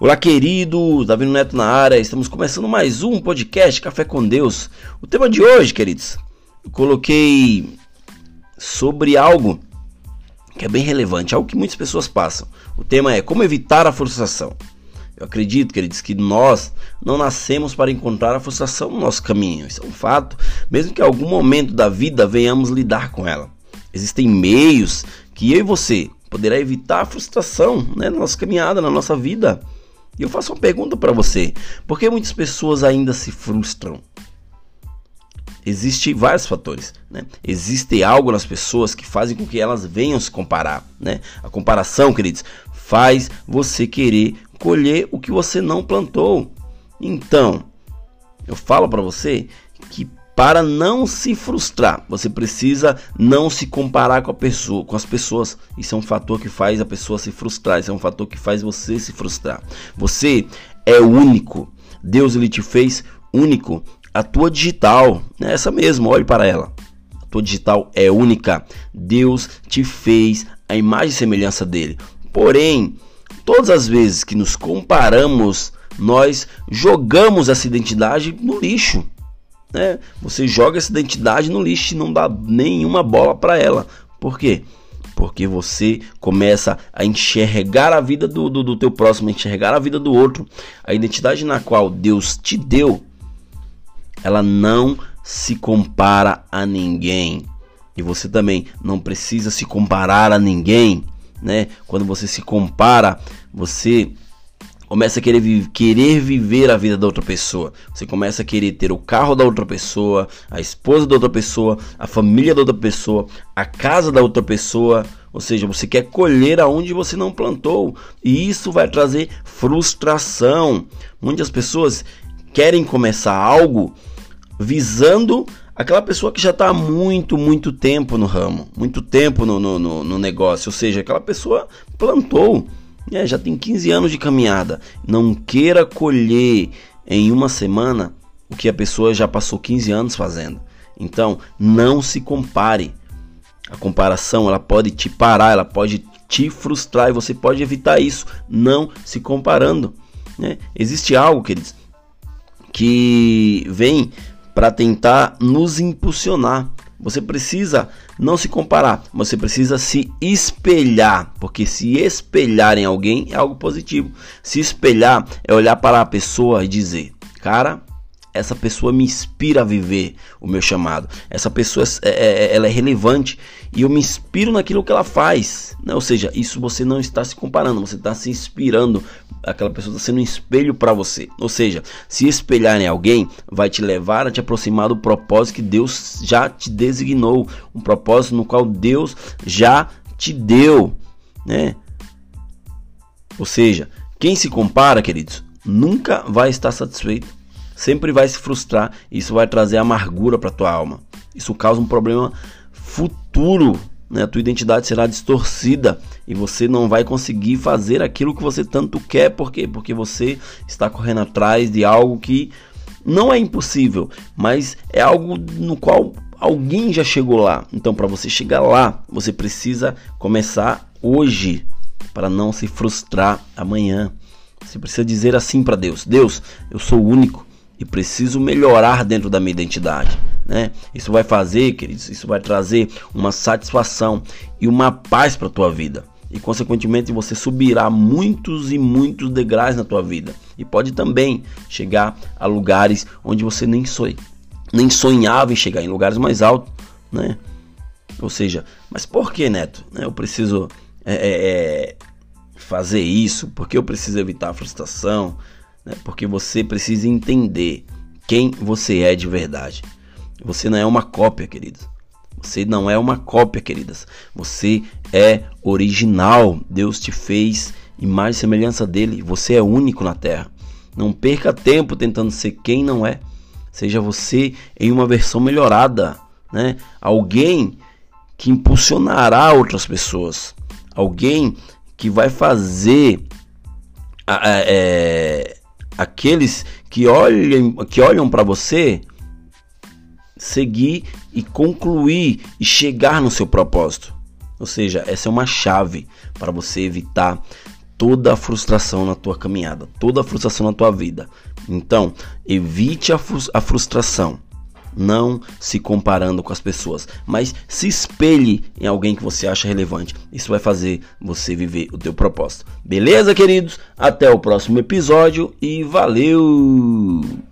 Olá, queridos, Davi Neto na área. Estamos começando mais um podcast Café com Deus. O tema de hoje, queridos, eu coloquei sobre algo que é bem relevante, algo que muitas pessoas passam. O tema é como evitar a frustração. Eu acredito, queridos, que nós não nascemos para encontrar a frustração no nosso caminho. Isso é um fato, mesmo que em algum momento da vida venhamos lidar com ela. Existem meios que eu e você poderá evitar a frustração né, na nossa caminhada, na nossa vida. E eu faço uma pergunta para você: por que muitas pessoas ainda se frustram? Existem vários fatores, né? Existe algo nas pessoas que fazem com que elas venham se comparar, né? A comparação, queridos, faz você querer colher o que você não plantou. Então, eu falo para você que para não se frustrar, você precisa não se comparar com a pessoa, com as pessoas. Isso é um fator que faz a pessoa se frustrar, isso é um fator que faz você se frustrar. Você é único. Deus ele te fez único. A tua digital, é essa mesmo, olhe para ela. A tua digital é única. Deus te fez a imagem e semelhança dele. Porém, todas as vezes que nos comparamos, nós jogamos essa identidade no lixo né? Você joga essa identidade no lixo e não dá nenhuma bola para ela. Por quê? Porque você começa a enxergar a vida do, do, do teu próximo, enxergar a vida do outro. A identidade na qual Deus te deu, ela não se compara a ninguém. E você também não precisa se comparar a ninguém, né? Quando você se compara, você começa a querer, vi querer viver a vida da outra pessoa. Você começa a querer ter o carro da outra pessoa, a esposa da outra pessoa, a família da outra pessoa, a casa da outra pessoa. Ou seja, você quer colher aonde você não plantou. E isso vai trazer frustração. Muitas pessoas querem começar algo visando aquela pessoa que já está há muito, muito tempo no ramo, muito tempo no, no, no, no negócio. Ou seja, aquela pessoa plantou é, já tem 15 anos de caminhada. Não queira colher em uma semana o que a pessoa já passou 15 anos fazendo. Então, não se compare. A comparação ela pode te parar, ela pode te frustrar e você pode evitar isso não se comparando. Né? Existe algo, queridos, que vem para tentar nos impulsionar. Você precisa não se comparar, você precisa se espelhar, porque se espelhar em alguém é algo positivo. Se espelhar é olhar para a pessoa e dizer: "Cara, essa pessoa me inspira a viver o meu chamado. Essa pessoa é, é, é, ela é relevante e eu me inspiro naquilo que ela faz. Né? Ou seja, isso você não está se comparando, você está se inspirando. Aquela pessoa está sendo um espelho para você. Ou seja, se espelhar em alguém vai te levar a te aproximar do propósito que Deus já te designou, um propósito no qual Deus já te deu, né? Ou seja, quem se compara, queridos, nunca vai estar satisfeito sempre vai se frustrar. Isso vai trazer amargura para tua alma. Isso causa um problema futuro. Né? A tua identidade será distorcida e você não vai conseguir fazer aquilo que você tanto quer. Por quê? Porque você está correndo atrás de algo que não é impossível, mas é algo no qual alguém já chegou lá. Então, para você chegar lá, você precisa começar hoje para não se frustrar amanhã. Você precisa dizer assim para Deus: Deus, eu sou único e preciso melhorar dentro da minha identidade. Né? Isso vai fazer, queridos, isso vai trazer uma satisfação e uma paz para a tua vida. E consequentemente você subirá muitos e muitos degraus na tua vida. E pode também chegar a lugares onde você nem sonha, nem sonhava em chegar, em lugares mais altos. Né? Ou seja, mas por que, Neto? Né, eu preciso é, é, é, fazer isso? Porque eu preciso evitar a frustração? Né? porque você precisa entender quem você é de verdade. Você não é uma cópia, queridos. Você não é uma cópia, queridas. Você é original. Deus te fez imagem e semelhança dele. Você é único na terra. Não perca tempo tentando ser quem não é. Seja você em uma versão melhorada, né? Alguém que impulsionará outras pessoas. Alguém que vai fazer é, aqueles que olham, que olham para você seguir e concluir e chegar no seu propósito. Ou seja, essa é uma chave para você evitar toda a frustração na tua caminhada, toda a frustração na tua vida. Então, evite a, a frustração não se comparando com as pessoas, mas se espelhe em alguém que você acha relevante. Isso vai fazer você viver o teu propósito. Beleza, queridos? Até o próximo episódio e valeu!